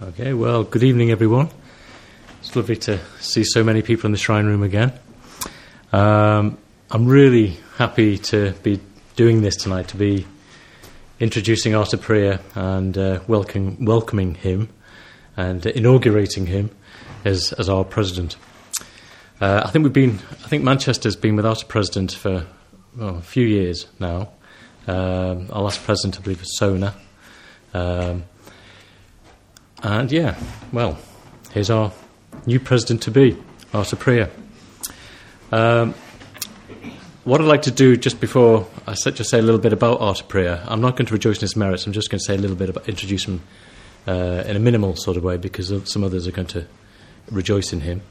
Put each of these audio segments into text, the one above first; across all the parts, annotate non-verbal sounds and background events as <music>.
Okay, well, good evening, everyone. It's lovely to see so many people in the shrine room again. Um, I'm really happy to be doing this tonight, to be introducing Artur Priya and uh, welcome, welcoming him and inaugurating him as, as our president. Uh, I think we've been, I think Manchester's been without a president for well, a few years now. Um, our last president, I believe, was Sona. Um, and yeah, well, here's our new president to be, Artur Priya. Um, what I'd like to do just before I just say a little bit about Artur Priya, I'm not going to rejoice in his merits. I'm just going to say a little bit about introduce him uh, in a minimal sort of way because some others are going to rejoice in him.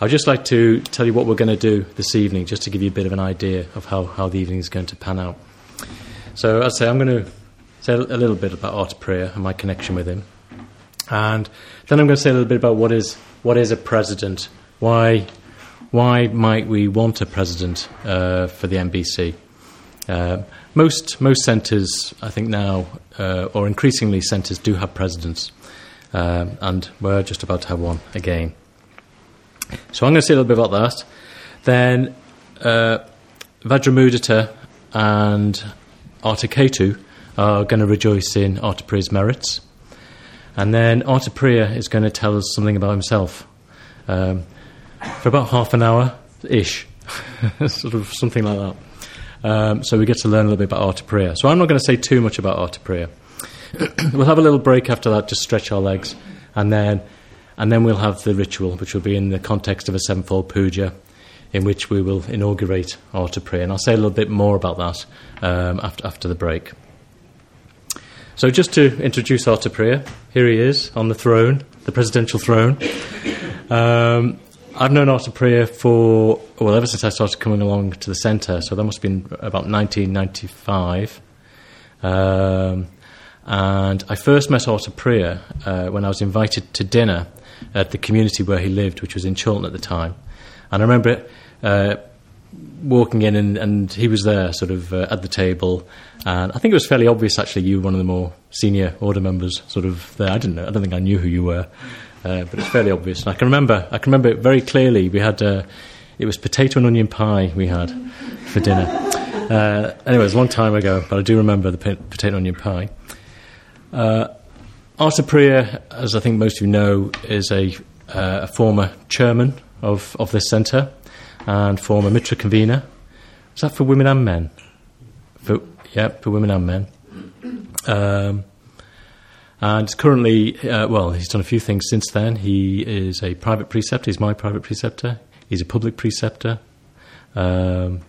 I'd just like to tell you what we're going to do this evening, just to give you a bit of an idea of how, how the evening is going to pan out. So, I'd say I'm going to say a little bit about Artur Priya and my connection with him. And then I'm going to say a little bit about what is what is a president, why why might we want a president uh, for the MBC? Uh, most most centres, I think now, uh, or increasingly centres, do have presidents, uh, and we're just about to have one again. So I'm going to say a little bit about that. Then uh, Vajramudita and Arthur Ketu are going to rejoice in Artur Priya's merits. And then Artur Priya is going to tell us something about himself um, for about half an hour ish, <laughs> sort of something like that. Um, so we get to learn a little bit about Artur Priya. So I'm not going to say too much about Artur Priya. <clears throat> we'll have a little break after that, just stretch our legs, and then and then we'll have the ritual, which will be in the context of a sevenfold puja, in which we will inaugurate Artur Priya. And I'll say a little bit more about that um, after after the break. So, just to introduce Artur Priya, here he is on the throne, the presidential throne. Um, I've known Artur Priya for, well, ever since I started coming along to the centre, so that must have been about 1995. Um, and I first met Artur Priya uh, when I was invited to dinner at the community where he lived, which was in Chorlton at the time. And I remember uh, walking in, and, and, he was there, sort of uh, at the table. And I think it was fairly obvious, actually, you were one of the more senior order members, sort of there. I didn't know. I don't think I knew who you were, uh, but it's fairly obvious. And I can remember. I can remember it very clearly. We had uh, it was potato and onion pie we had for dinner. Uh, anyway, it was a long time ago, but I do remember the potato and onion pie. Uh, Artur Priya, as I think most of you know, is a, uh, a former chairman of, of this centre and former Mitra convener. Is that for women and men? For, yeah, for women and men. Um, and currently, uh, well, he's done a few things since then. He is a private preceptor. He's my private preceptor. He's a public preceptor. Um,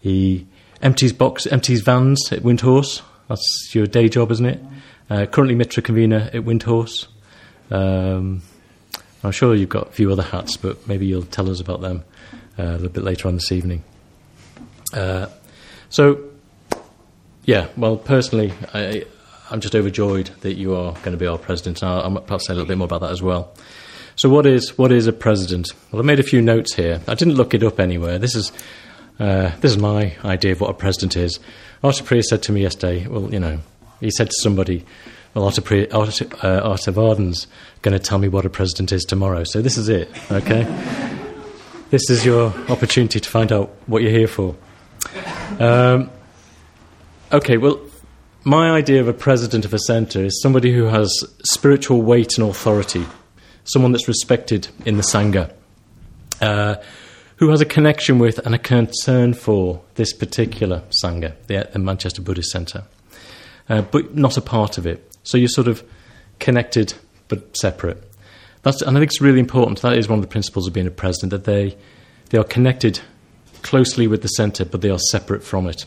he empties box, empties vans at Windhorse. That's your day job, isn't it? Uh, currently, Mitra convener at Windhorse. Um, I'm sure you've got a few other hats, but maybe you'll tell us about them a little bit later on this evening. Uh, so, yeah, well, personally, I, am just overjoyed that you are going to be our president, I'll, I'll perhaps say a little bit more about that as well. So, what is what is a president? Well, I made a few notes here. I didn't look it up anywhere. This is uh, this is my idea of what a president is. Artur Priya said to me yesterday, well, you know, he said to somebody, well, Artur, Priya, Artur, uh, going to tell me what a president is tomorrow. So this is it, okay? This is your opportunity to find out what you're here for. Um, okay, well, my idea of a president of a centre is somebody who has spiritual weight and authority, someone that's respected in the Sangha, uh, who has a connection with and a concern for this particular Sangha, the, the Manchester Buddhist Centre, uh, but not a part of it. So you're sort of connected but separate. That's, and I think it's really important. That is one of the principles of being a president that they they are connected closely with the centre, but they are separate from it.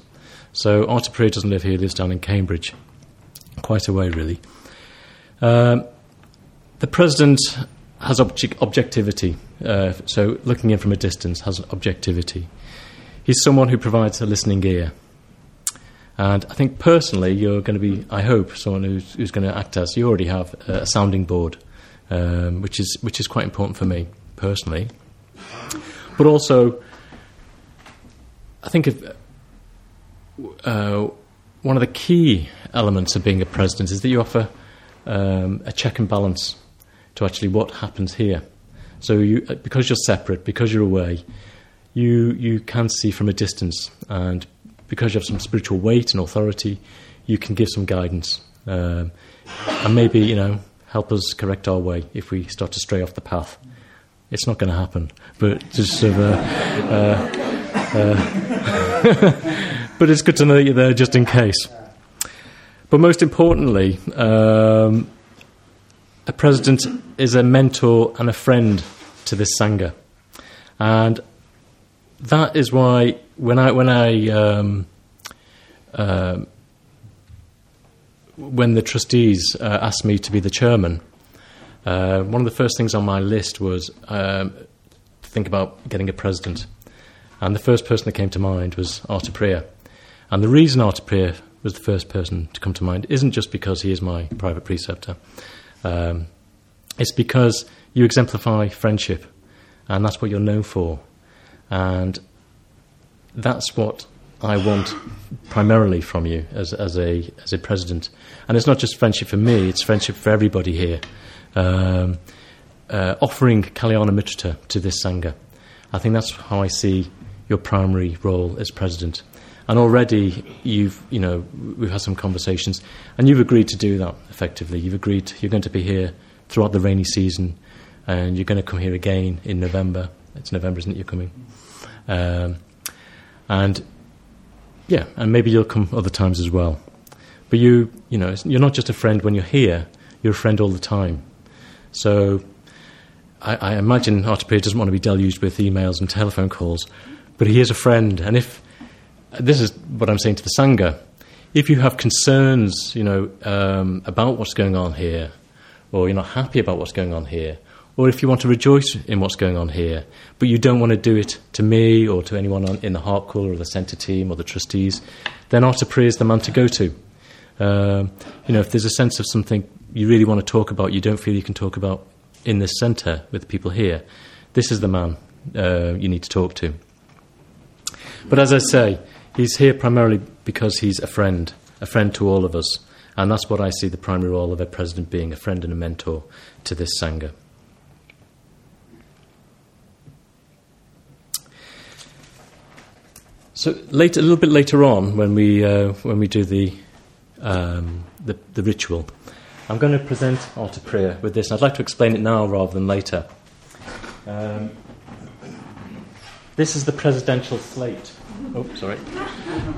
So Artur Priya doesn't live here; he lives down in Cambridge, quite a way really. Um, the president has obje- objectivity. Uh, so looking in from a distance has objectivity. He's someone who provides a listening ear. And I think personally, you're going to be, I hope, someone who's, who's going to act as, you already have a sounding board um, which is which is quite important for me personally. But also, I think if, uh, one of the key elements of being a president is that you offer um, a check and balance to actually what happens here. So you, uh, because you're separate, because you're away, you you can see from a distance, and because you have some spiritual weight and authority, you can give some guidance, um, and maybe you know help us correct our way if we start to stray off the path. It's not going to happen, but just sort of. Uh, uh, uh <laughs> but it's good to know that you're there just in case. But most importantly, um, a president is a mentor and a friend to this sangha, and that is why when I when I um, uh, when the trustees uh, asked me to be the chairman, uh, one of the first things on my list was um, to think about getting a president, and the first person that came to mind was Arthur Priya, and the reason Arthur Priya was the first person to come to mind isn't just because he is my private preceptor. Um, it's because you exemplify friendship, and that's what you're known for. And that's what I want primarily from you as, as, a, as a president. And it's not just friendship for me, it's friendship for everybody here. Um, uh, offering Kalyana Mitrata to this Sangha. I think that's how I see your primary role as president. And already you've, you know, we've had some conversations, and you've agreed to do that effectively. You've agreed you're going to be here throughout the rainy season, and you're going to come here again in November. It's November, isn't it? You're coming, um, and yeah, and maybe you'll come other times as well. But you, you know, you're not just a friend when you're here; you're a friend all the time. So, I, I imagine Arthur doesn't want to be deluged with emails and telephone calls, but he is a friend, and if this is what I'm saying to the Sangha. If you have concerns, you know, um, about what's going on here, or you're not happy about what's going on here, or if you want to rejoice in what's going on here, but you don't want to do it to me or to anyone on, in the Heart Call or the centre team or the trustees, then Priya is the man to go to. Um, you know, if there's a sense of something you really want to talk about, you don't feel you can talk about in this centre with people here, this is the man uh, you need to talk to. But as I say, He's here primarily because he's a friend, a friend to all of us. And that's what I see the primary role of a president being a friend and a mentor to this Sangha. So later, a little bit later on, when we uh, when we do the, um, the, the ritual, I'm going to present Arthur Priya with this. I'd like to explain it now rather than later. Um, this is the presidential slate. Oh, sorry.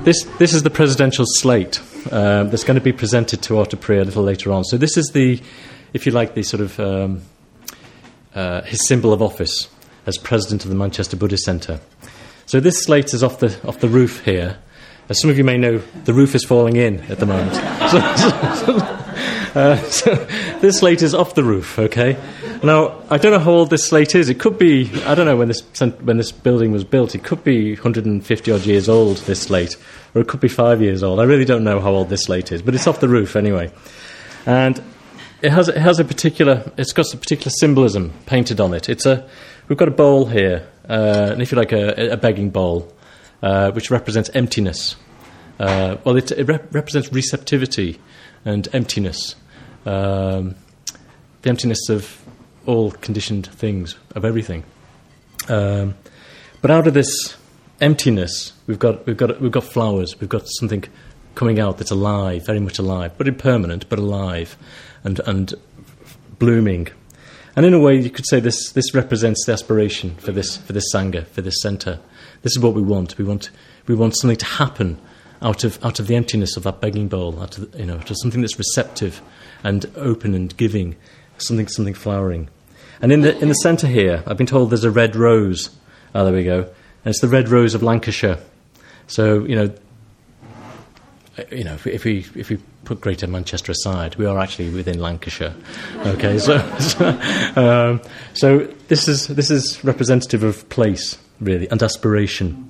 This, this is the presidential slate uh, that's going to be presented to Arthur Priya a little later on. So this is the, if you like, the sort of um, uh, his symbol of office as president of the Manchester Buddhist Centre. So this slate is off the off the roof here. As some of you may know, the roof is falling in at the moment. <laughs> so, so, uh, so this slate is off the roof. Okay. Now, I don't know how old this slate is. It could be, I don't know when this, when this building was built, it could be 150 odd years old, this slate, or it could be five years old. I really don't know how old this slate is, but it's off the roof anyway. And it has, it has a particular, it's got a particular symbolism painted on it. It's a, we've got a bowl here, uh, and if you like, a, a begging bowl, uh, which represents emptiness. Uh, well, it, it rep- represents receptivity and emptiness. Um, the emptiness of all conditioned things, of everything. Um, but out of this emptiness, we've got, we've, got, we've got flowers, we've got something coming out that's alive, very much alive, but impermanent, but alive and, and blooming. And in a way, you could say this, this represents the aspiration for this, for this Sangha, for this centre. This is what we want. We want, we want something to happen out of, out of the emptiness of that begging bowl, out of, you know, to something that's receptive and open and giving, something, something flowering. And in the, in the centre here, I've been told there's a red rose. Oh, there we go. And it's the red rose of Lancashire. So, you know, you know, if we, if we, if we put Greater Manchester aside, we are actually within Lancashire. Okay, so <laughs> so, um, so this is this is representative of place really and aspiration,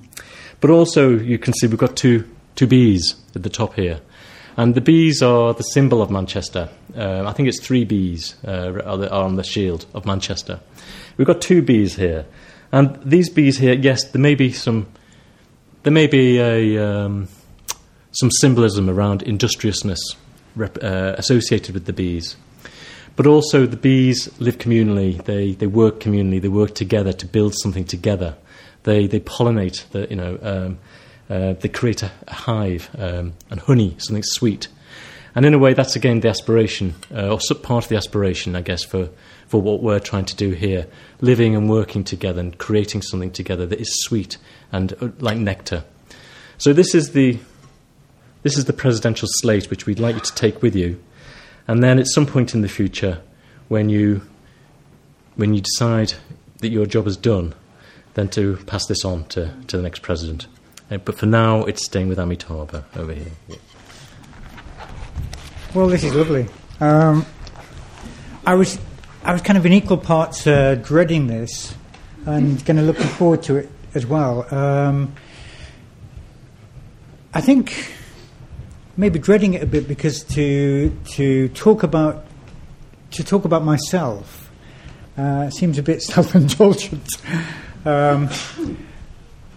but also you can see we've got two two bees at the top here. And the bees are the symbol of Manchester. Uh, I think it's three bees uh, are on the shield of Manchester. We've got two bees here. And these bees here, yes, there may be some, there may be a, um, some symbolism around industriousness rep, uh, associated with the bees. But also, the bees live communally. They they work communally. They work together to build something together. They they pollinate. The, you know, um, uh, they create a, a hive um, and honey, something sweet. And in a way, that's again the aspiration, uh, or part of the aspiration, I guess, for, for what we're trying to do here living and working together and creating something together that is sweet and uh, like nectar. So, this is, the, this is the presidential slate which we'd like you to take with you. And then at some point in the future, when you, when you decide that your job is done, then to pass this on to, to the next president. Uh, but for now, it's staying with Amitabha over here. Well, this is lovely. Um, I was, I was kind of in equal parts uh, dreading this, and kind of looking forward to it as well. Um, I think maybe dreading it a bit because to to talk about to talk about myself uh, seems a bit <laughs> self-indulgent. Um,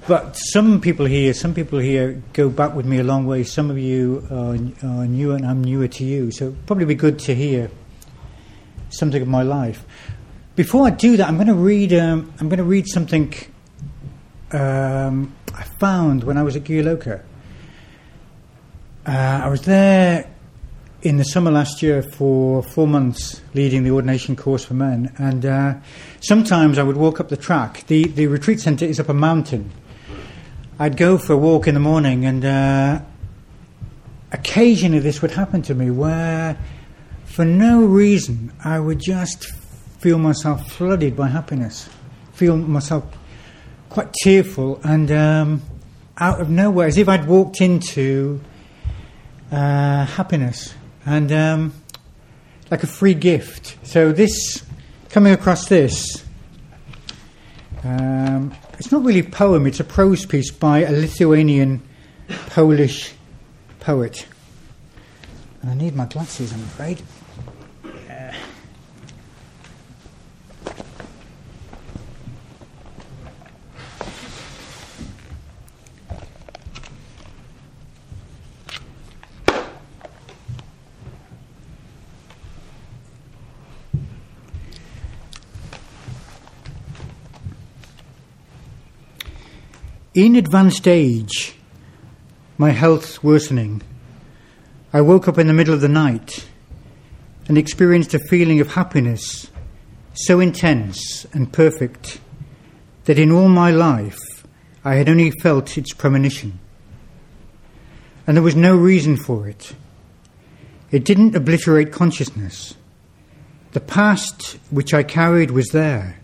but some people here, some people here go back with me a long way. Some of you are, are new, and I'm newer to you. So probably be good to hear something of my life. Before I do that, I'm going to read. Um, I'm going to read something um, I found when I was at Guhyaloka. Uh, I was there in the summer last year for four months, leading the ordination course for men. And uh, sometimes I would walk up the track. The the retreat centre is up a mountain I'd go for a walk in the morning, and uh, occasionally this would happen to me where, for no reason, I would just feel myself flooded by happiness, feel myself quite tearful, and um, out of nowhere, as if I'd walked into uh, happiness and um, like a free gift. So, this coming across this. Um, it's not really a poem, it's a prose piece by a Lithuanian Polish poet. And I need my glasses, I'm afraid. In advanced age, my health worsening, I woke up in the middle of the night and experienced a feeling of happiness so intense and perfect that in all my life I had only felt its premonition. And there was no reason for it. It didn't obliterate consciousness. The past which I carried was there,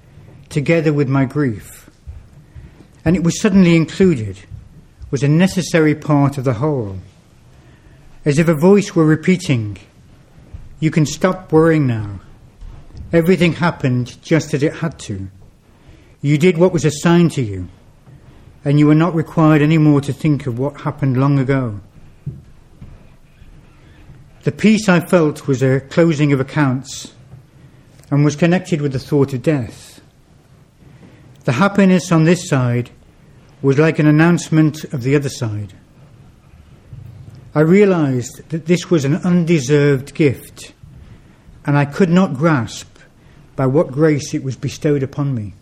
together with my grief and it was suddenly included, was a necessary part of the whole. As if a voice were repeating, You can stop worrying now. Everything happened just as it had to. You did what was assigned to you, and you were not required any more to think of what happened long ago. The peace I felt was a closing of accounts and was connected with the thought of death. The happiness on this side was like an announcement of the other side. I realized that this was an undeserved gift, and I could not grasp by what grace it was bestowed upon me.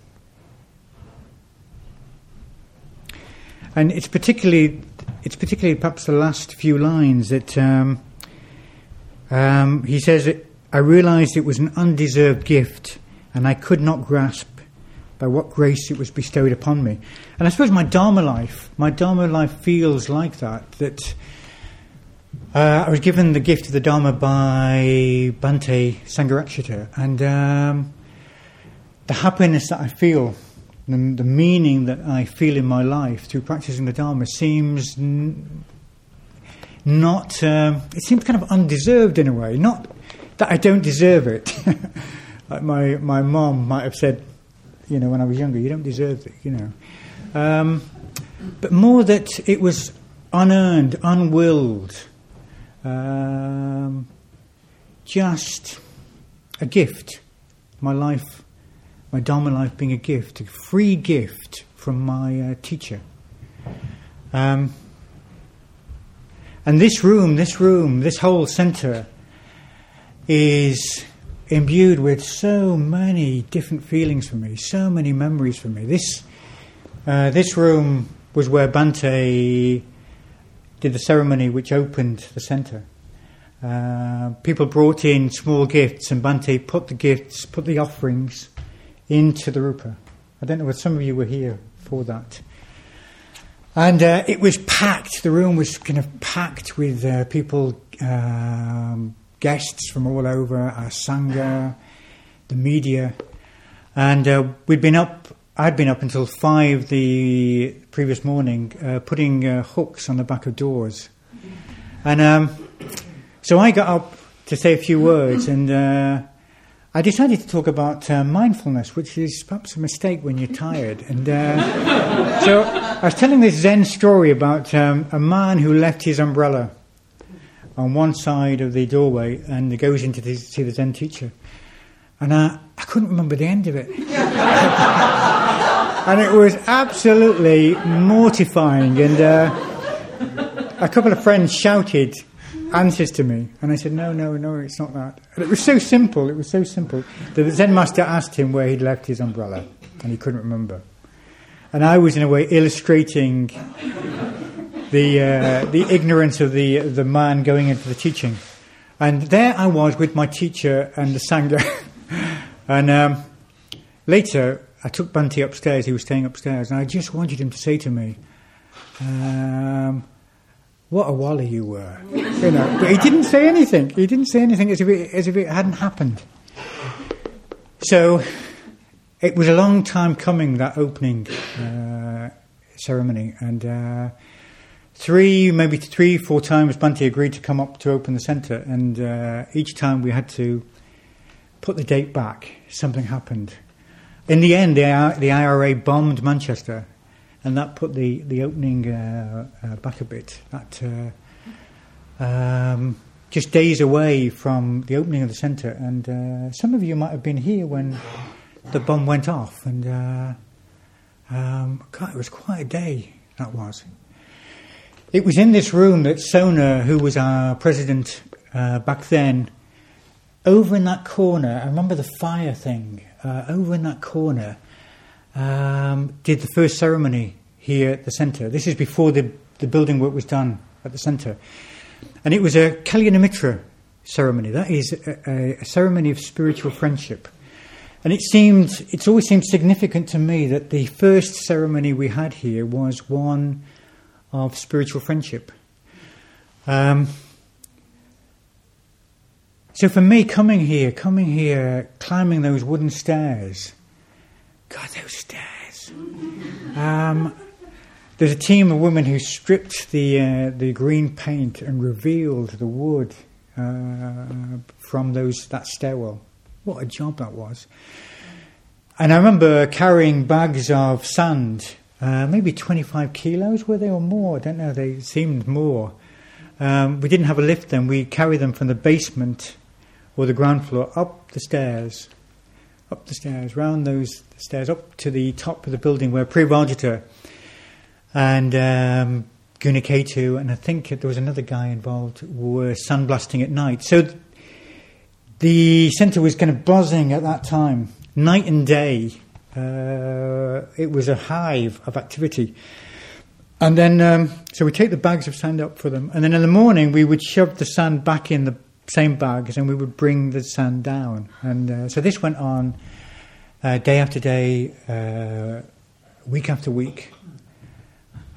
And it's particularly, it's particularly perhaps the last few lines that um, um, he says, I realized it was an undeserved gift, and I could not grasp by what grace it was bestowed upon me. And I suppose my Dharma life, my Dharma life feels like that, that uh, I was given the gift of the Dharma by Bhante Sangharakshita, and um, the happiness that I feel, the, the, meaning that I feel in my life through practicing the Dharma seems n- not, um, it seems kind of undeserved in a way. Not that I don't deserve it. <laughs> like my, my mom might have said, you know, when I was younger. You don't deserve it, you know. Um, but more that it was unearned, unwilled, um, just a gift. My life, my Dharma life being a gift, a free gift from my uh, teacher. Um, and this room, this room, this whole centre is imbued with so many different feelings for me, so many memories for me. This uh, this room was where Bhante did the ceremony which opened the centre. Uh, people brought in small gifts, and Bhante put the gifts, put the offerings into the rupa. I don't know whether some of you were here for that. And uh, it was packed, the room was kind of packed with uh, people, um, guests from all over, our Sangha, the media. And uh, we'd been up, I'd been up until five the previous morning, uh, putting uh, hooks on the back of doors. And um, so I got up to say a few words, and uh, I decided to talk about uh, mindfulness, which is perhaps a mistake when you're tired. And uh, so I was telling this Zen story about um, a man who left his umbrella on one side of the doorway and goes in to see the Zen teacher. And I, I couldn't remember the end of it. <laughs> and it was absolutely mortifying. And uh, a couple of friends shouted, answers to me. And I said, no, no, no, it's not that. And it was so simple, it was so simple. The Zen master asked him where he'd left his umbrella, and he couldn't remember. And I was, in a way, illustrating the, uh, the ignorance of the, the man going into the teaching. And there I was with my teacher and the Sangha. <laughs> and um, later, I took Bhante upstairs, he was staying upstairs, and I just wanted him to say to me, um, what a wally you were. <laughs> You know, but he didn't say anything. He didn't say anything as if it, as if it hadn't happened. So it was a long time coming that opening uh, ceremony, and uh, three, maybe three, four times, Bhante agreed to come up to open the centre, and uh, each time we had to put the date back. Something happened. In the end, the, the IRA bombed Manchester and that put the the opening uh, uh, back a bit. That uh, um, just days away from the opening of the centre, and uh, some of you might have been here when the bomb went off, and uh, um, God, it was quite a day. That was. It was in this room that Sona, who was our president uh, back then, over in that corner. I remember the fire thing. over in that corner, um, did the first ceremony here at the centre. This is before the, the building work was done at the centre. And it was a Kalyanamitra ceremony. That is a, a, ceremony of spiritual friendship. And it seemed, it's always seemed significant to me that the first ceremony we had here was one of spiritual friendship. Um, so for me, coming here, coming here, climbing those wooden stairs, God, those stairs. Um, there's a team of women who stripped the uh, the green paint and revealed the wood uh, from those that stairwell. What a job that was! And I remember carrying bags of sand, uh, maybe 25 kilos, were they or more? I don't know. They seemed more. Um, we didn't have a lift then. We carried them from the basement or the ground floor up the stairs up the stairs, round those stairs, up to the top of the building where Priyavajita and um, Gunaketu, and I think there was another guy involved, were sandblasting at night. So the centre was kind of buzzing at that time, night and day. Uh, it was a hive of activity. And then, um, so we take the bags of sand up for them, and then in the morning we would shove the sand back in the same bags, and we would bring the sand down. And uh, so this went on uh, day after day, uh, week after week.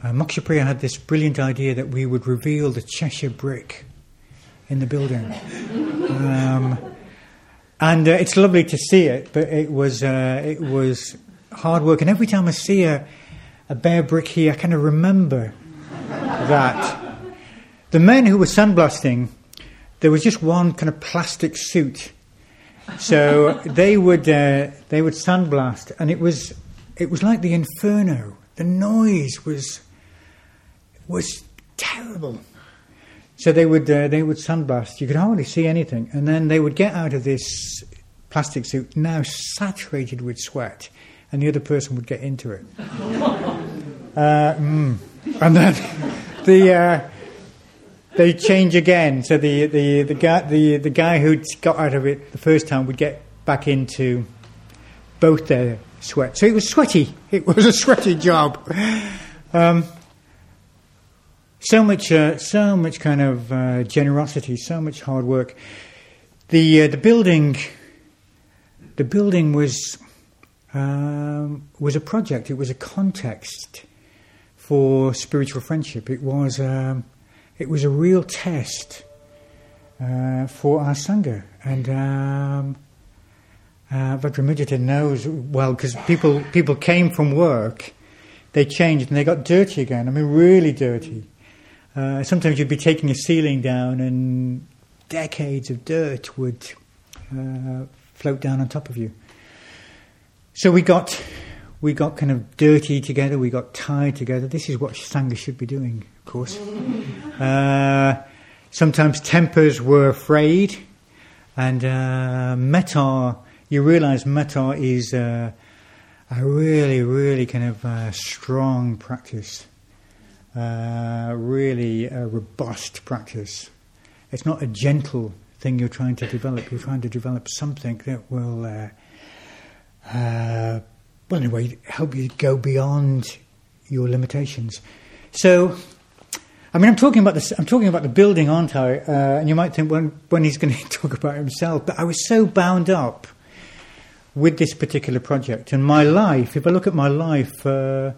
Uh, Mokshapriya had this brilliant idea that we would reveal the Cheshire brick in the building. <laughs> Um, and uh, it's lovely to see it, but it was, uh, it was hard work. And every time I see a, a bare brick here, I kind of remember that. The men who were sandblasting there was just one kind of plastic suit. So they would uh, they would sandblast, and it was it was like the inferno. The noise was was terrible. So they would uh, they would sandblast. You could hardly see anything, and then they would get out of this plastic suit now saturated with sweat, and the other person would get into it. <laughs> uh, mm. And then <laughs> the uh, they change again. So the, the, the guy the, the guy who got out of it the first time would get back into both their sweat. So it was sweaty. It was a sweaty job. Um, so much, uh, so much kind of uh, generosity, so much hard work. The uh, the building, the building was um, was a project. It was a context for spiritual friendship. It was um, it was a real test uh, for our sangha, and um, uh, knows well because people people came from work, they changed and they got dirty again. I mean, really dirty. Uh, sometimes you'd be taking a ceiling down, and decades of dirt would uh, float down on top of you. So we got we got kind of dirty together. We got tied together. This is what sangha should be doing of course. <laughs> Uh, sometimes tempers were afraid, and uh, metta, you realize metta is uh, a really, really kind of uh, strong practice, uh, really a robust practice. It's not a gentle thing you're trying to develop, you're trying to develop something that will, uh, well, anyway, help you go beyond your limitations. So, I mean, I'm talking about this. I'm talking about the building, aren't I? Uh, and you might think when when he's going <laughs> to talk about himself, but I was so bound up with this particular project and my life. If I look at my life, uh,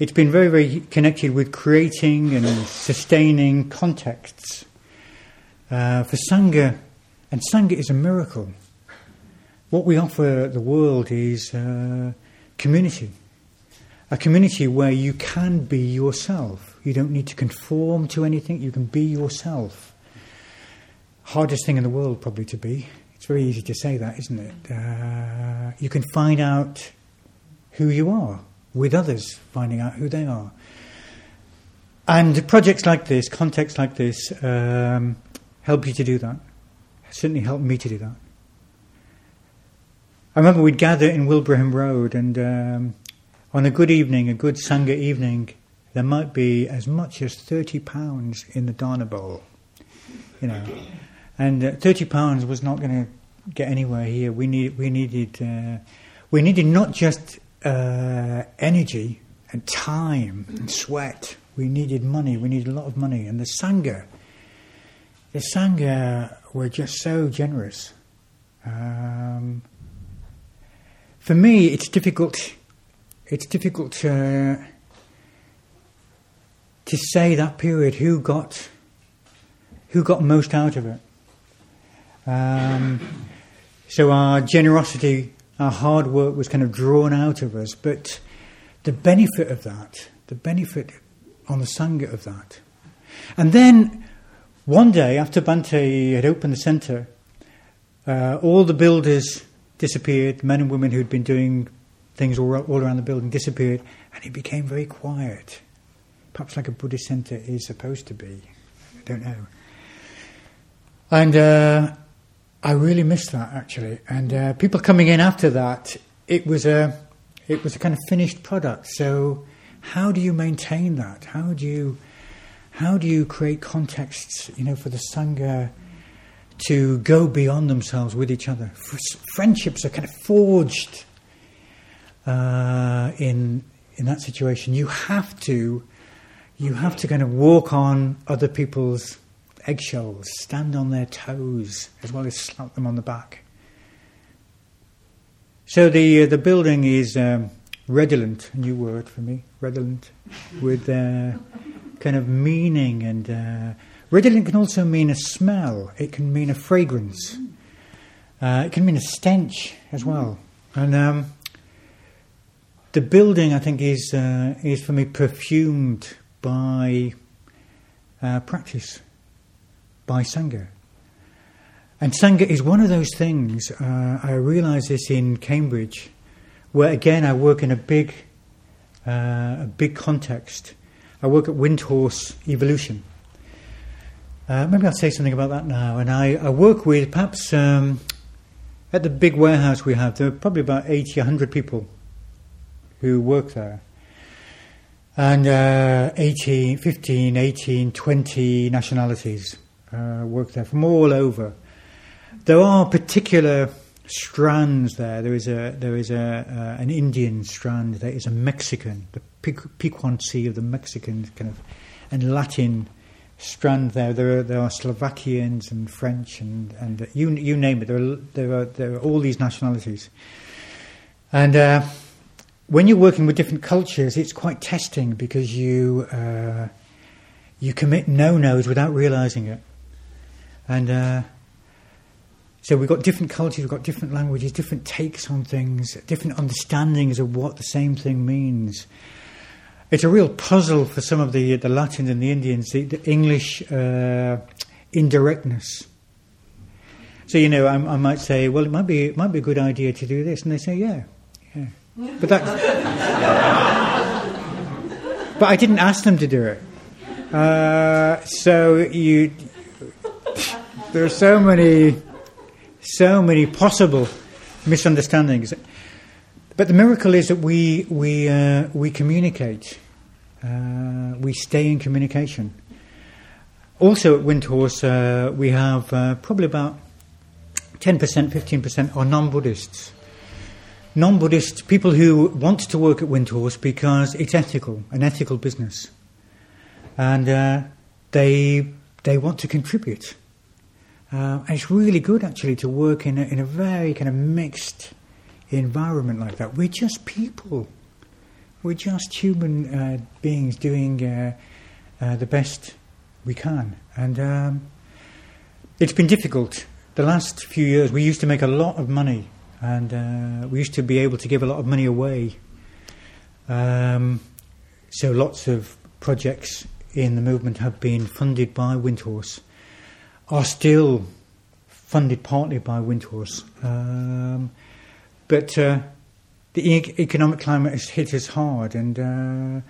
it's been very, very connected with creating and sustaining contexts uh, for sangha, and sangha is a miracle. What we offer the world is uh, community, a community where you can be yourself you don't need to conform to anything. You can be yourself. Hardest thing in the world, probably, to be. It's very easy to say that, isn't it? Uh, you can find out who you are with others, finding out who they are. And projects like this, contexts like this, um, help you to do that. Certainly helped me to do that. I remember we'd gather in Wilbraham Road, and um, on a good evening, a good Sangha evening, there might be as much as 30 pounds in the dana bowl, you know. And uh, 30 pounds was not going to get anywhere here. We, need, we, needed, uh, we needed not just uh, energy and time and sweat. We needed money. We needed a lot of money. And the Sangha, the Sangha were just so generous. Um, for me, it's difficult. It's difficult to to say that period who got who got most out of it. Um, so our generosity, our hard work was kind of drawn out of us, but the benefit of that, the benefit on the sangha of that. And then one day after Bhante had opened the centre, uh, all the builders disappeared, men and women who'd been doing things all, all around the building disappeared, and it became very quiet perhaps like a Buddhist centre is supposed to be. I don't know. And uh, I really missed that actually. And uh, people coming in after that, it was a it was a kind of finished product. So how do you maintain that? How do you how do you create contexts, you know, for the sangha to go beyond themselves with each other? Friendships are kind of forged uh, in in that situation. You have to you have to kind of walk on other people's eggshells, stand on their toes, as well as slap them on the back. So the uh, the building is um, redolent, new word for me, redolent, with uh, kind of meaning and uh, redolent can also mean a smell. It can mean a fragrance. Uh, it can mean a stench as well. And um, the building, I think, is uh, is for me perfumed by uh, practice, by Sangha. And Sangha is one of those things, uh, I realise this in Cambridge, where again I work in a big, uh, a big context. I work at Windhorse Evolution. Uh, maybe I'll say something about that now. And I, I work with perhaps um, at the big warehouse we have, there are probably about 80, 100 people who work there. and uh, 18, 15, 18, 20 nationalities uh, work there from all over. There are particular strands there. There is a there is a uh, an Indian strand. There is a Mexican, the piquancy of the Mexican kind of and Latin strand there. There are, there are Slovakians and French and and you you name it. There are there are there are all these nationalities, and. Uh, when you're working with different cultures, it's quite testing because you uh, you commit no nos without realizing it, and uh, so we've got different cultures, we've got different languages, different takes on things, different understandings of what the same thing means. It's a real puzzle for some of the the Latins and the Indians, the, the English uh, indirectness. So you know, I, I, might say, well, it might be it might be a good idea to do this, and they say, yeah, yeah. But that. <laughs> but I didn't ask them to do it. Uh, so you, there are so many, so many possible misunderstandings. But the miracle is that we we uh, we communicate. Uh, we stay in communication. Also at Windhorse, uh, we have uh, probably about 10%, 15% are non-Buddhists non Buddhist people who want to work at Windhorse because it's ethical, an ethical business. And uh, they, they want to contribute. Uh, and it's really good actually to work in a, in a very kind of mixed environment like that. We're just people. We're just human uh, beings doing uh, uh, the best we can. And um, it's been difficult. The last few years, we used to make a lot of money and uh, we used to be able to give a lot of money away. Um, so lots of projects in the movement have been funded by Windhorse, are still funded partly by Windhorse. Um, but uh, the e- economic climate has hit us hard, and uh,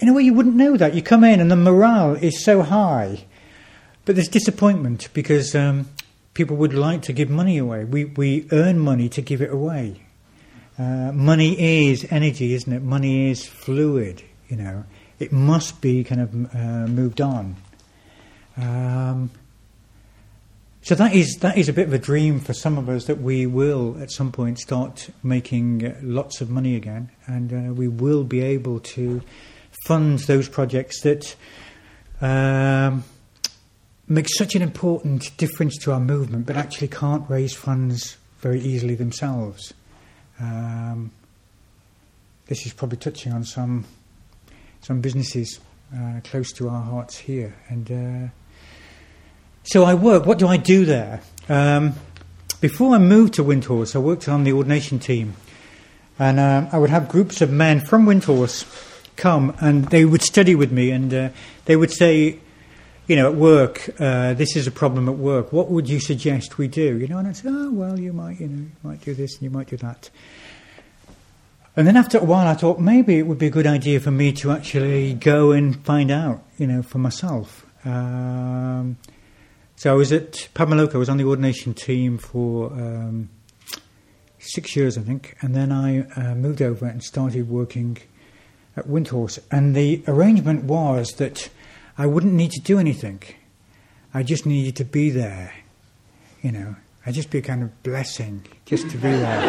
in a way you wouldn't know that. You come in and the morale is so high, but there's disappointment because um, people would like to give money away. We, we earn money to give it away. Uh, money is energy, isn't it? Money is fluid, you know. It must be kind of uh, moved on. Um, so that is that is a bit of a dream for some of us that we will at some point start making lots of money again, and uh, we will be able to fund those projects that um, make such an important difference to our movement, but actually can't raise funds very easily themselves. Um, this is probably touching on some some businesses uh, close to our hearts here, and uh, so I work. What do I do there? Um, before I moved to Windhorse, I worked on the ordination team, and uh, I would have groups of men from Windhorse come, and they would study with me, and uh, they would say you know, at work, uh, this is a problem at work. What would you suggest we do? You know, and I'd say, oh, well, you might, you know, you might do this and you might do that. And then after a while, I thought maybe it would be a good idea for me to actually go and find out, you know, for myself. Um, so I was at Padmaloka, I was on the ordination team for um, six years, I think, and then I uh, moved over and started working at Windhorse. And the arrangement was that I wouldn't need to do anything. I just needed to be there. You know, I'd just be a kind of blessing just to be there. <laughs>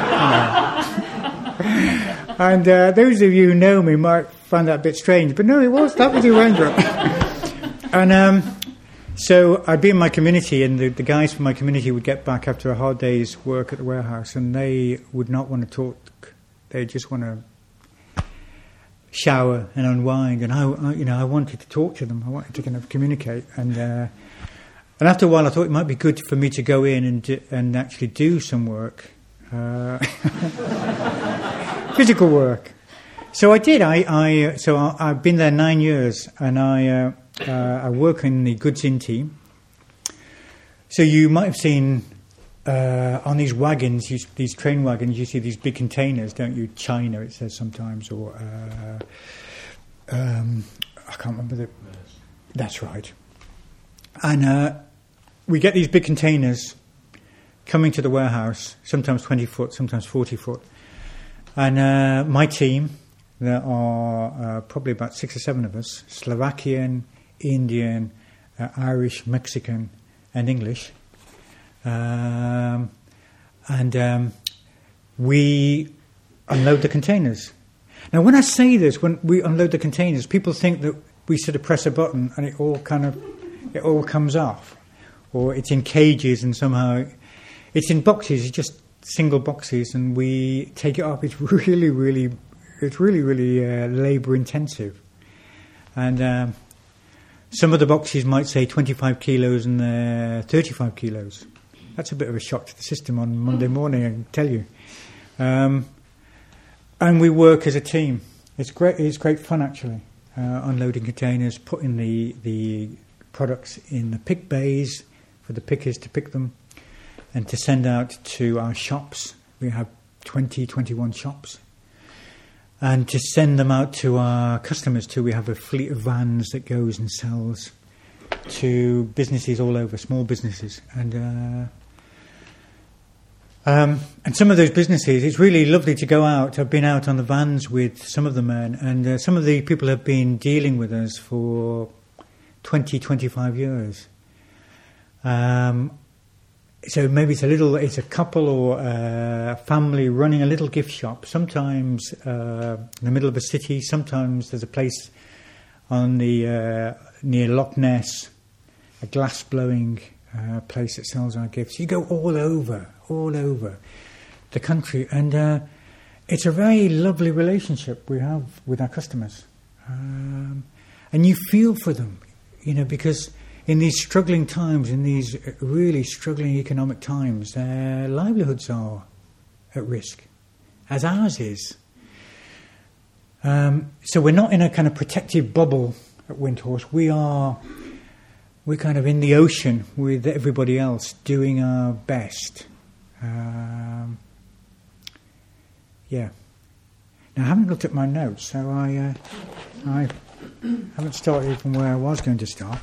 and uh, those of you who know me might find that a bit strange, but no, it was. That was the arrangement. <laughs> and um, so I'd be in my community, and the, the guys from my community would get back after a hard day's work at the warehouse, and they would not want to talk. They just want to shower and unwind. And I, I, you know, I wanted to talk to them. I wanted to kind of communicate. And uh, and after a while, I thought it might be good for me to go in and and actually do some work, uh, <laughs> physical work. So I did. I, I so I, have been there nine years, and I uh, I work in the goods in team. So you might have seen uh, on these wagons, you, these train wagons, you see these big containers, don't you? China, it says sometimes, or uh, um, I can't remember the. That's right. And uh, we get these big containers coming to the warehouse, sometimes 20 foot, sometimes 40 foot. And uh, my team there are uh, probably about six or seven of us Slovakian, Indian, uh, Irish, Mexican, and English. Um, and um, we unload the containers. Now, when I say this, when we unload the containers, people think that we sort of press a button and it all kind of it all comes off, or it's in cages and somehow it's in boxes. It's just single boxes, and we take it off. It's really, really, it's really, really uh, labour intensive, and. Um, some of the boxes might say 25 kilos and they're 35 kilos. That's a bit of a shock to the system on Monday morning, I can tell you. Um, and we work as a team. It's great. It's great fun actually. Uh, unloading containers, putting the the products in the pick bays for the pickers to pick them, and to send out to our shops. We have 20, 21 shops and to send them out to our customers too. We have a fleet of vans that goes and sells to businesses all over, small businesses, and uh, um, and some of those businesses. It's really lovely to go out. I've been out on the vans with some of the men, and uh, some of the people have been dealing with us for 20, 25 years. Um, so maybe it's a little, it's a couple or a family running a little gift shop. Sometimes uh, in the middle of a city. Sometimes there's a place on the uh, near Loch Ness, a glass blowing uh, place that sells our gifts. You go all over, all over the country, and uh, it's a very lovely relationship we have with our customers, um, and you feel for them, you know, because in these struggling times, in these really struggling economic times, their livelihoods are at risk, as ours is. Um, so we're not in a kind of protective bubble at Windhorse. We are, we're kind of in the ocean with everybody else, doing our best. Um, yeah. Now I haven't looked at my notes, so I, uh, I haven't started from where I was going to start.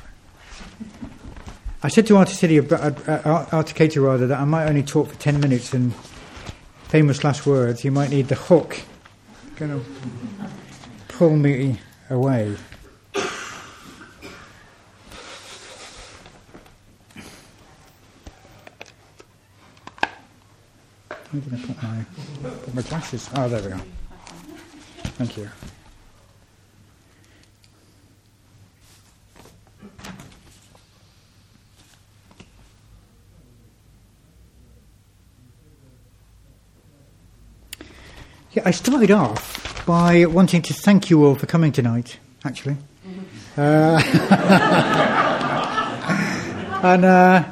I said to Articity, uh, Articator rather, that I might only talk for 10 minutes and famous last words, you might need the hook. Going to pull me away. I'm going to put my, put my glasses. Oh, there we go. Thank you. Yeah, I started off by wanting to thank you all for coming tonight, actually. Uh, <laughs> and uh,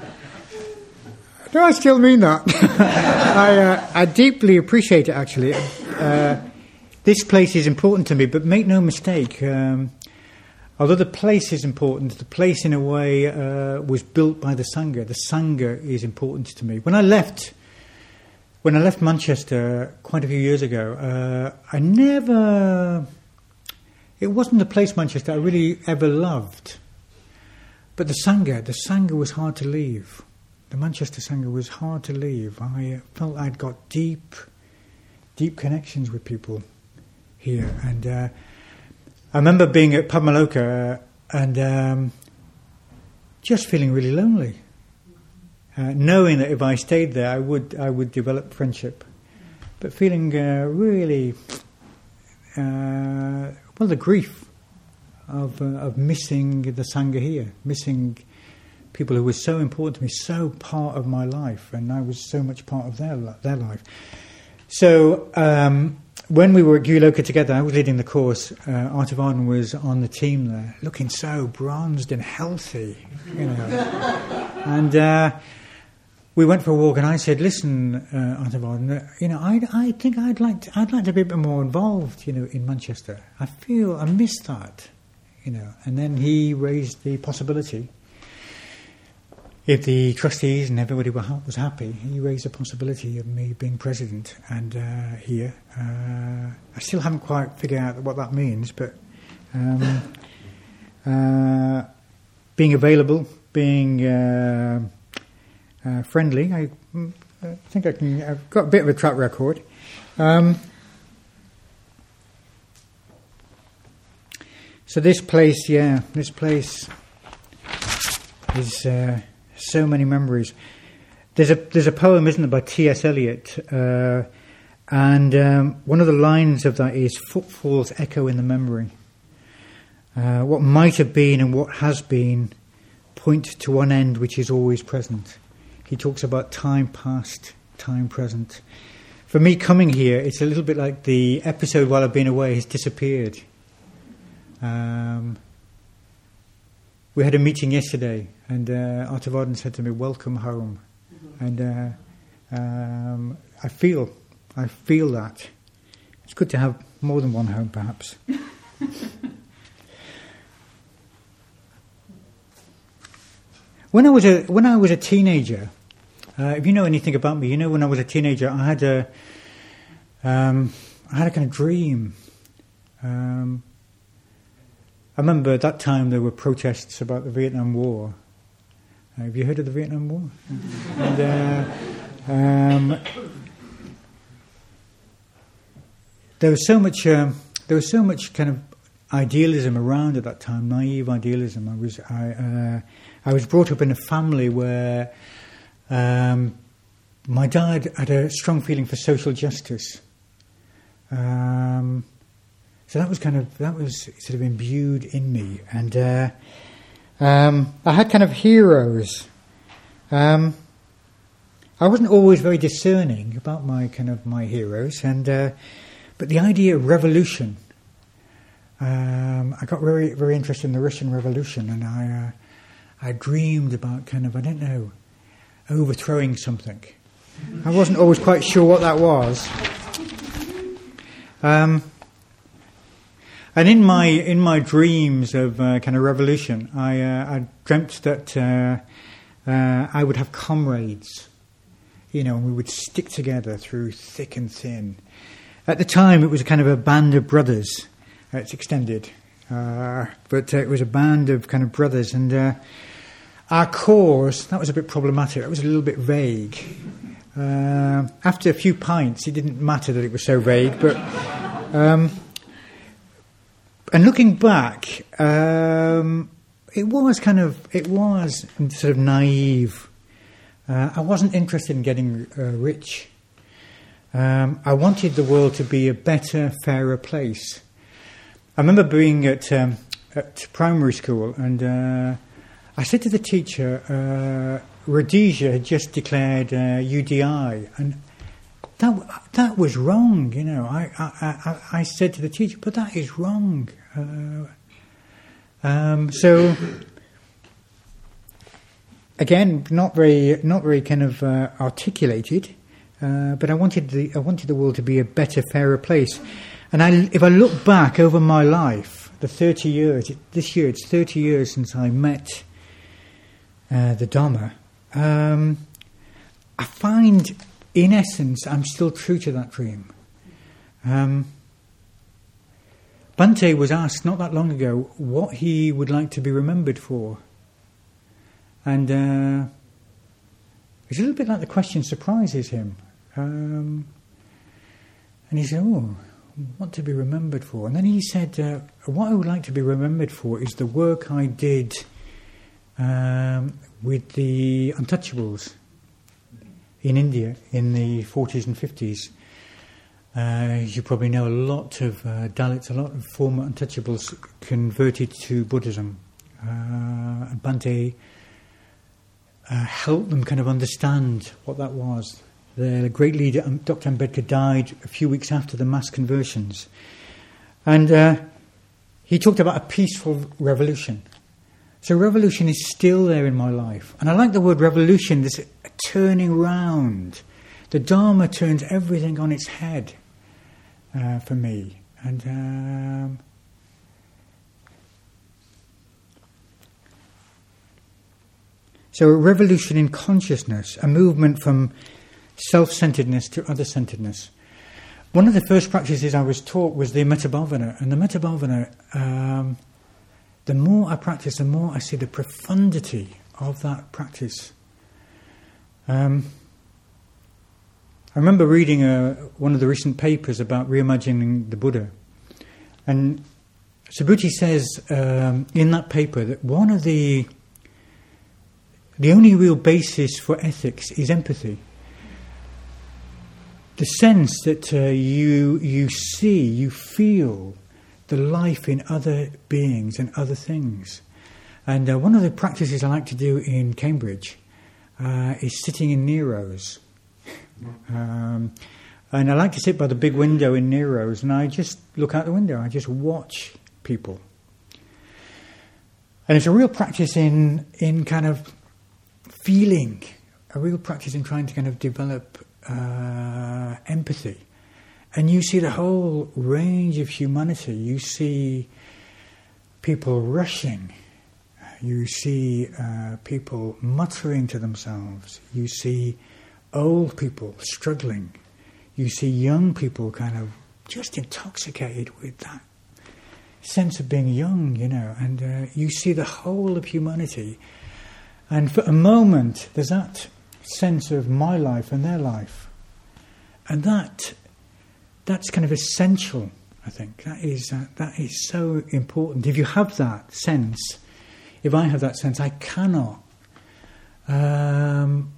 do I still mean that? <laughs> I, uh, I, deeply appreciate it, actually. Uh, this place is important to me, but make no mistake, um, although the place is important, the place in a way uh, was built by the Sangha. The Sangha is important to me. When I left when I left Manchester quite a few years ago, uh, I never. It wasn't the place Manchester I really ever loved. But the Sangha, the Sangha was hard to leave. The Manchester Sangha was hard to leave. I felt I'd got deep, deep connections with people here. And uh, I remember being at Padmaloka uh, and um, just feeling really lonely uh, knowing that if I stayed there, I would I would develop friendship, but feeling uh, really uh, well the grief of uh, of missing the sangha here, missing people who were so important to me, so part of my life, and I was so much part of their their life. So. Um, when we were at Guhyaloka together, I was leading the course. Uh, Art of Arden was on the team there, looking so bronzed and healthy, you know. <laughs> and uh, we went for a walk, and I said, "Listen, uh, Artavan, you know, I, I think I'd like to, I'd like to be a bit more involved, you know, in Manchester. I feel I miss that, you know." And then he raised the possibility. If the trustees and everybody were was happy, he raised the possibility of me being president and uh, here. Uh, I still haven't quite figured out what that means, but um, <laughs> uh, being available, being uh, uh, friendly. I, mm, I, think I can. I've got a bit of a track record. Um, So this place, yeah, this place is uh, so many memories. There's a there's a poem, isn't there, by T.S. Eliot, uh, and um, one of the lines of that is "Footfalls echo in the memory." Uh, what might have been and what has been point to one end which is always present. He talks about time past, time present. For me, coming here, it's a little bit like the episode while I've been away has disappeared. Um, we had a meeting yesterday, and uh, Arthur Varden said to me, "Welcome home," and uh, um, I feel, I feel that it's good to have more than one home, perhaps. <laughs> when I was a when I was a teenager, uh, if you know anything about me, you know when I was a teenager, I had a um, I had a kind of dream. Um, I remember at that time there were protests about the Vietnam War. Uh, have you heard of the Vietnam War? <laughs> and, uh, um, there was so much. Um, there was so much kind of idealism around at that time, naive idealism. I was I, uh, I was brought up in a family where um, my dad had a strong feeling for social justice. Um, so that was kind of that was sort of imbued in me, and uh, um, I had kind of heroes. Um, I wasn't always very discerning about my kind of my heroes, and uh, but the idea of revolution. Um, I got very very interested in the Russian Revolution, and I uh, I dreamed about kind of I don't know overthrowing something. I wasn't always quite sure what that was. Um, and in my in my dreams of uh, kind of revolution, I, uh, I dreamt that uh, uh, I would have comrades, you know, and we would stick together through thick and thin. At the time, it was a kind of a band of brothers. Uh, it's extended, uh, but it was a band of kind of brothers, and our cause that was a bit problematic. it was a little bit vague. after a few pints, it didn't matter that it was so vague, but. Um, and looking back, um, it was kind of it was sort of naive. Uh, I wasn't interested in getting uh, rich. Um, I wanted the world to be a better, fairer place. I remember being at, um, at primary school, and uh, I said to the teacher, uh, Rhodesia had just declared UDI, uh, and that that was wrong. You know, I I, I, I said to the teacher, but that is wrong. Uh, um, so again, not very not very kind of uh, articulated, uh, but I wanted the I wanted the world to be a better, fairer place. And I, if I look back over my life, the thirty years this year, it's thirty years since I met uh, the Dharma. Um, I find in essence, I'm still true to that dream. Um, Bhante was asked not that long ago what he would like to be remembered for. And uh, it's a little bit like the question surprises him. Um, and he said, Oh, what to be remembered for? And then he said, uh, What I would like to be remembered for is the work I did um, with the Untouchables in India in the 40s and 50s. Uh, you probably know a lot of uh, Dalits, a lot of former untouchables converted to Buddhism. Uh, Bhante uh, helped them kind of understand what that was. The great leader, um, Dr. Ambedkar, died a few weeks after the mass conversions. And uh, he talked about a peaceful revolution. So revolution is still there in my life. And I like the word revolution, this turning round. The Dharma turns everything on its head uh, for me. And um, so a revolution in consciousness, a movement from self-centeredness to other-centeredness. One of the first practices I was taught was the Metta Bhavana, and the Metta Bhavana um, the more I practice, the more I see the profundity of that practice. Um, I remember reading a, uh, one of the recent papers about reimagining the Buddha, and Subhuti says um, in that paper that one of the the only real basis for ethics is empathy. The sense that uh, you you see, you feel the life in other beings and other things. And uh, one of the practices I like to do in Cambridge uh, is sitting in Nero's. Um, and I like to sit by the big window in Nero's and I just look out the window, I just watch people. And it's a real practice in, in kind of feeling, a real practice in trying to kind of develop uh, empathy. And you see the whole range of humanity. You see people rushing. You see uh, people muttering to themselves. You see old people struggling. You see young people kind of just intoxicated with that sense of being young, you know, and uh, you see the whole of humanity. And for a moment, there's that sense of my life and their life. And that, that's kind of essential, I think. That is, uh, that is so important. If you have that sense, if I have that sense, I cannot, um,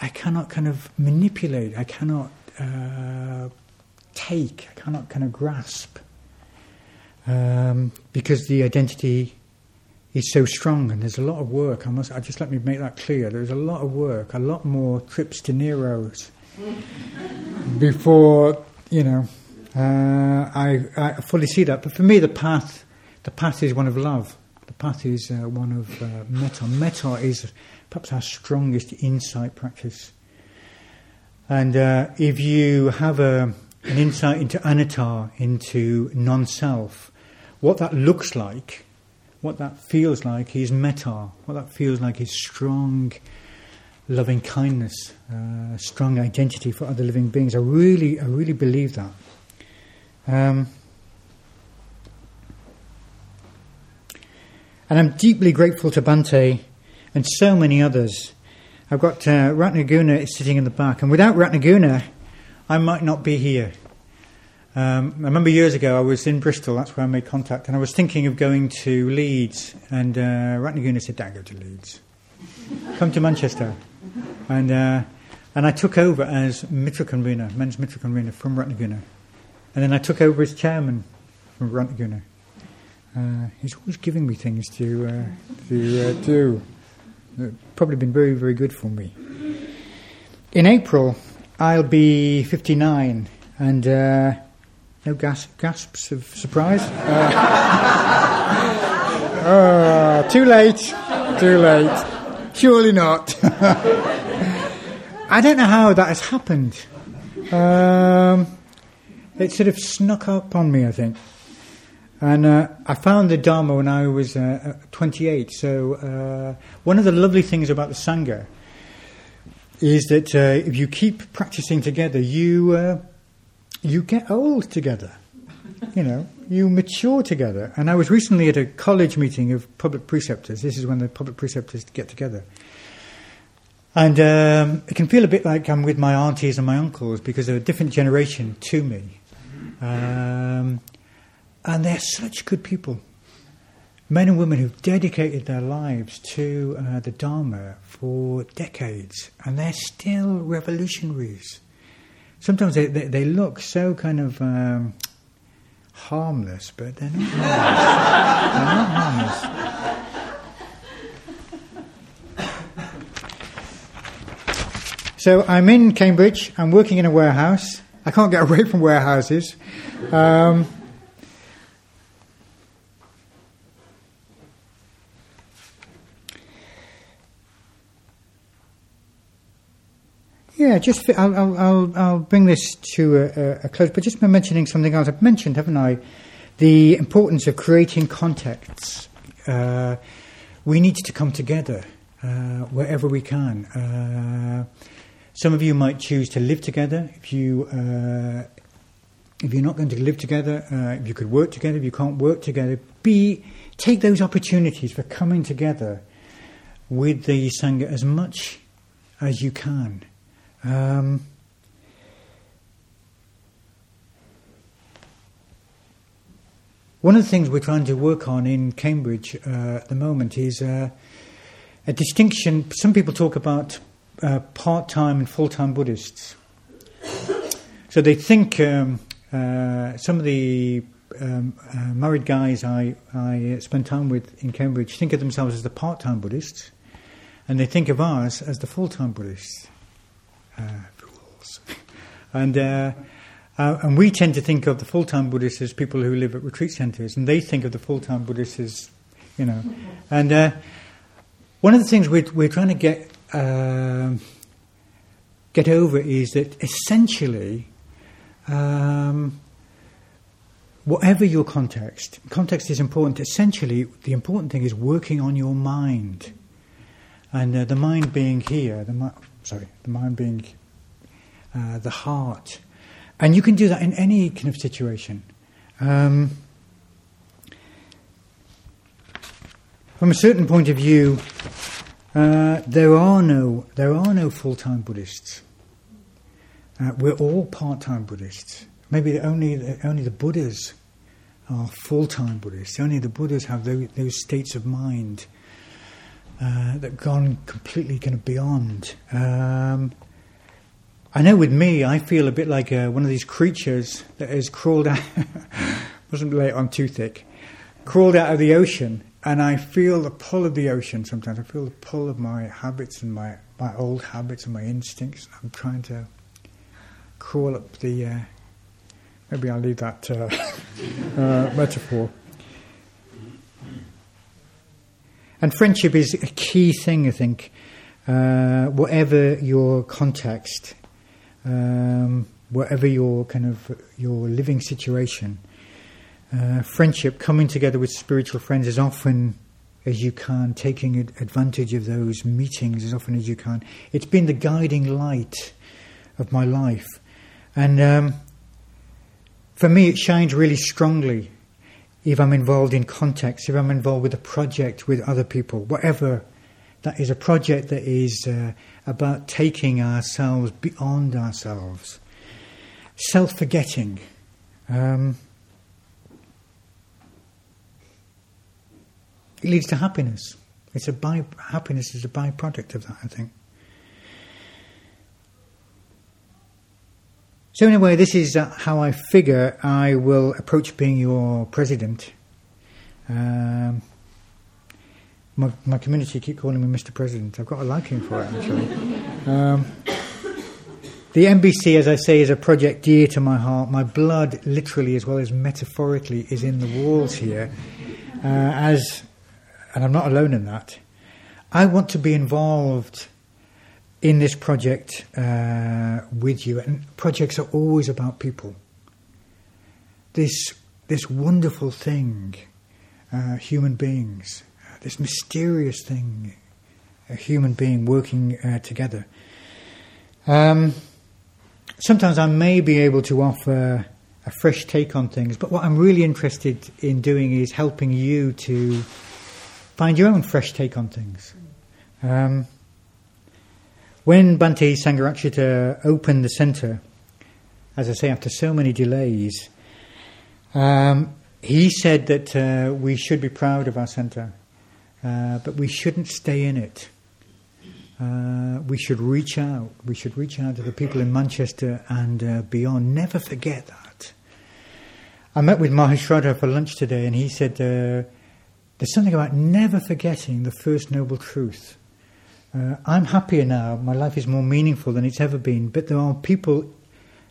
I cannot kind of manipulate, I cannot uh, take, I cannot kind of grasp um, because the identity is so strong and there's a lot of work. I must, I just let me make that clear. There's a lot of work, a lot more trips to Nero's <laughs> before you know. Uh, I, I fully see that, but for me, the path, the path is one of love. The path is uh, one of uh, metta. Metta is perhaps our strongest insight practice. And uh, if you have a, an insight into anatta, into non-self, what that looks like, what that feels like is metta. What that feels like is strong, loving kindness, uh, strong identity for other living beings. I really, I really believe that. Um, and I'm deeply grateful to Bhante and so many others. I've got uh, Ratnaguna sitting in the back, and without Ratnaguna, I might not be here. Um, I remember years ago I was in Bristol, that's where I made contact, and I was thinking of going to Leeds, and uh, Ratnaguna said, Don't go to Leeds. Come to Manchester. And, uh, and I took over as Mitra Convener, men's Mitra Convener from Ratnaguna. And then I took over as chairman from Ratnaguna. Uh, he's always giving me things to, uh, to uh, do. Probably been very, very good for me. In April, I'll be 59, and uh, no gas, gasps of surprise. Uh, oh, <laughs> too late. Too late. Surely not. <laughs> I don't know how that has happened. Um, it sort of snuck up on me, I think. And uh, I found the Dharma when I was uh, 28. So, uh, one of the lovely things about the Sangha is that uh, if you keep practicing together, you uh, you get old together. You know, you mature together. And I was recently at a college meeting of public preceptors. This is when the public preceptors get together. And um, it can feel a bit like I'm with my aunties and my uncles because they're a different generation to me. Um, and they're such good people. Men and women who've dedicated their lives to uh, the Dharma for decades, and they're still revolutionaries sometimes they, they, they, look so kind of um, harmless, but they're not harmless. they're not harmless. So I'm in Cambridge. I'm working in a warehouse. I can't get away from warehouses. Um, Yeah, just I'll, I'll, I'll bring this to a, a, close, but just by mentioning something else. I've mentioned, haven't I, the importance of creating contexts. Uh, we need to come together uh, wherever we can. Uh, some of you might choose to live together. If you uh, if you're not going to live together, uh, if you could work together, if you can't work together, be take those opportunities for coming together with the sangha as much as you can. Um, one of the things we're trying to work on in Cambridge uh, at the moment is uh, a distinction. Some people talk about uh, part time and full time Buddhists. So they think um, uh, some of the um, uh, married guys I, I spend time with in Cambridge think of themselves as the part time Buddhists, and they think of ours as the full time Buddhists. Fools. and, uh, uh, and we tend to think of the full time Buddhists as people who live at retreat centres, and they think of the full time Buddhists as, you know. And uh, one of the things we're, we're trying to get, um, get over is that essentially, um, whatever your context, context is important. Essentially, the important thing is working on your mind, and uh, the mind being here, the sorry, the mind being uh, the heart, and you can do that in any kind of situation. Um, from a certain point of view, uh, there are no there are no full time Buddhists. Uh, we're all part time Buddhists. Maybe only only the Buddhas are full time Buddhists. Only the Buddhas have those, those states of mind uh, that gone completely kind of beyond. Um, I know with me, I feel a bit like uh, one of these creatures that has crawled out. <laughs> wasn't late on too thick. Crawled out of the ocean, and I feel the pull of the ocean. Sometimes I feel the pull of my habits and my my old habits and my instincts. I'm trying to crawl up the uh, Maybe I'll leave that uh, <laughs> uh, metaphor. And friendship is a key thing, I think. Uh, whatever your context, um, whatever your kind of your living situation, uh, friendship, coming together with spiritual friends as often as you can, taking advantage of those meetings as often as you can. It's been the guiding light of my life, and um, for me, it shines really strongly if I'm involved in context, if I'm involved with a project with other people, whatever that is a project that is uh, about taking ourselves beyond ourselves, self forgetting. Um, it leads to happiness. It's a by, happiness is a byproduct of that, I think. So, anyway, this is uh, how I figure I will approach being your president. Um, my, my, community keep calling me Mr. President. I've got a liking for it, actually. Um, the MBC, as I say, is a project dear to my heart. My blood, literally as well as metaphorically, is in the walls here. Uh, as, and I'm not alone in that. I want to be involved in this project uh, with you. And projects are always about people. This, this wonderful thing, uh, human beings, uh, this mysterious thing, a human being working uh, together. Um, sometimes I may be able to offer a fresh take on things, but what I'm really interested in doing is helping you to find your own fresh take on things. Um, when Bhante Sangharakshita opened the centre, as I say, after so many delays, um, he said that uh, we should be proud of our centre, uh, but we shouldn't stay in it. Uh, we should reach out. We should reach out to the people in Manchester and uh, beyond. Never forget that. I met with Mahashraddha for lunch today, and he said uh, there's something about never forgetting the first noble truth. Uh, I'm happier now. My life is more meaningful than it's ever been. But there are people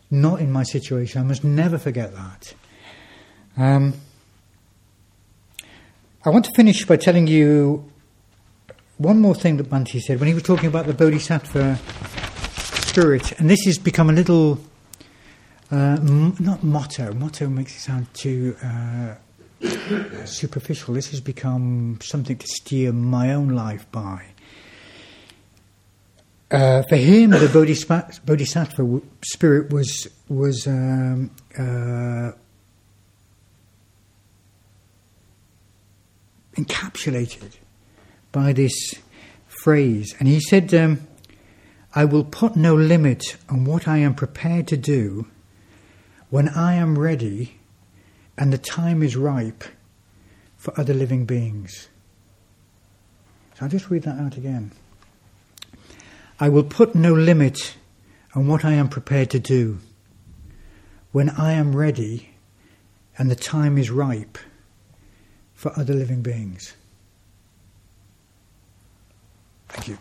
not in my situation. I must never forget that. Um, I want to finish by telling you one more thing that Bhante said when he was talking about the Bodhisattva spirit. And this has become a little, uh, m- not motto, motto makes it sound too uh, <coughs> superficial. This has become something to steer my own life by. Uh, for him, the bodhisattva, bodhisattva spirit was was um, uh, encapsulated by this phrase, and he said, um, "I will put no limit on what I am prepared to do when I am ready, and the time is ripe for other living beings. So I'll just read that out again. I will put no limit on what I am prepared to do. When I am ready and the time is ripe for other living beings. Thank you.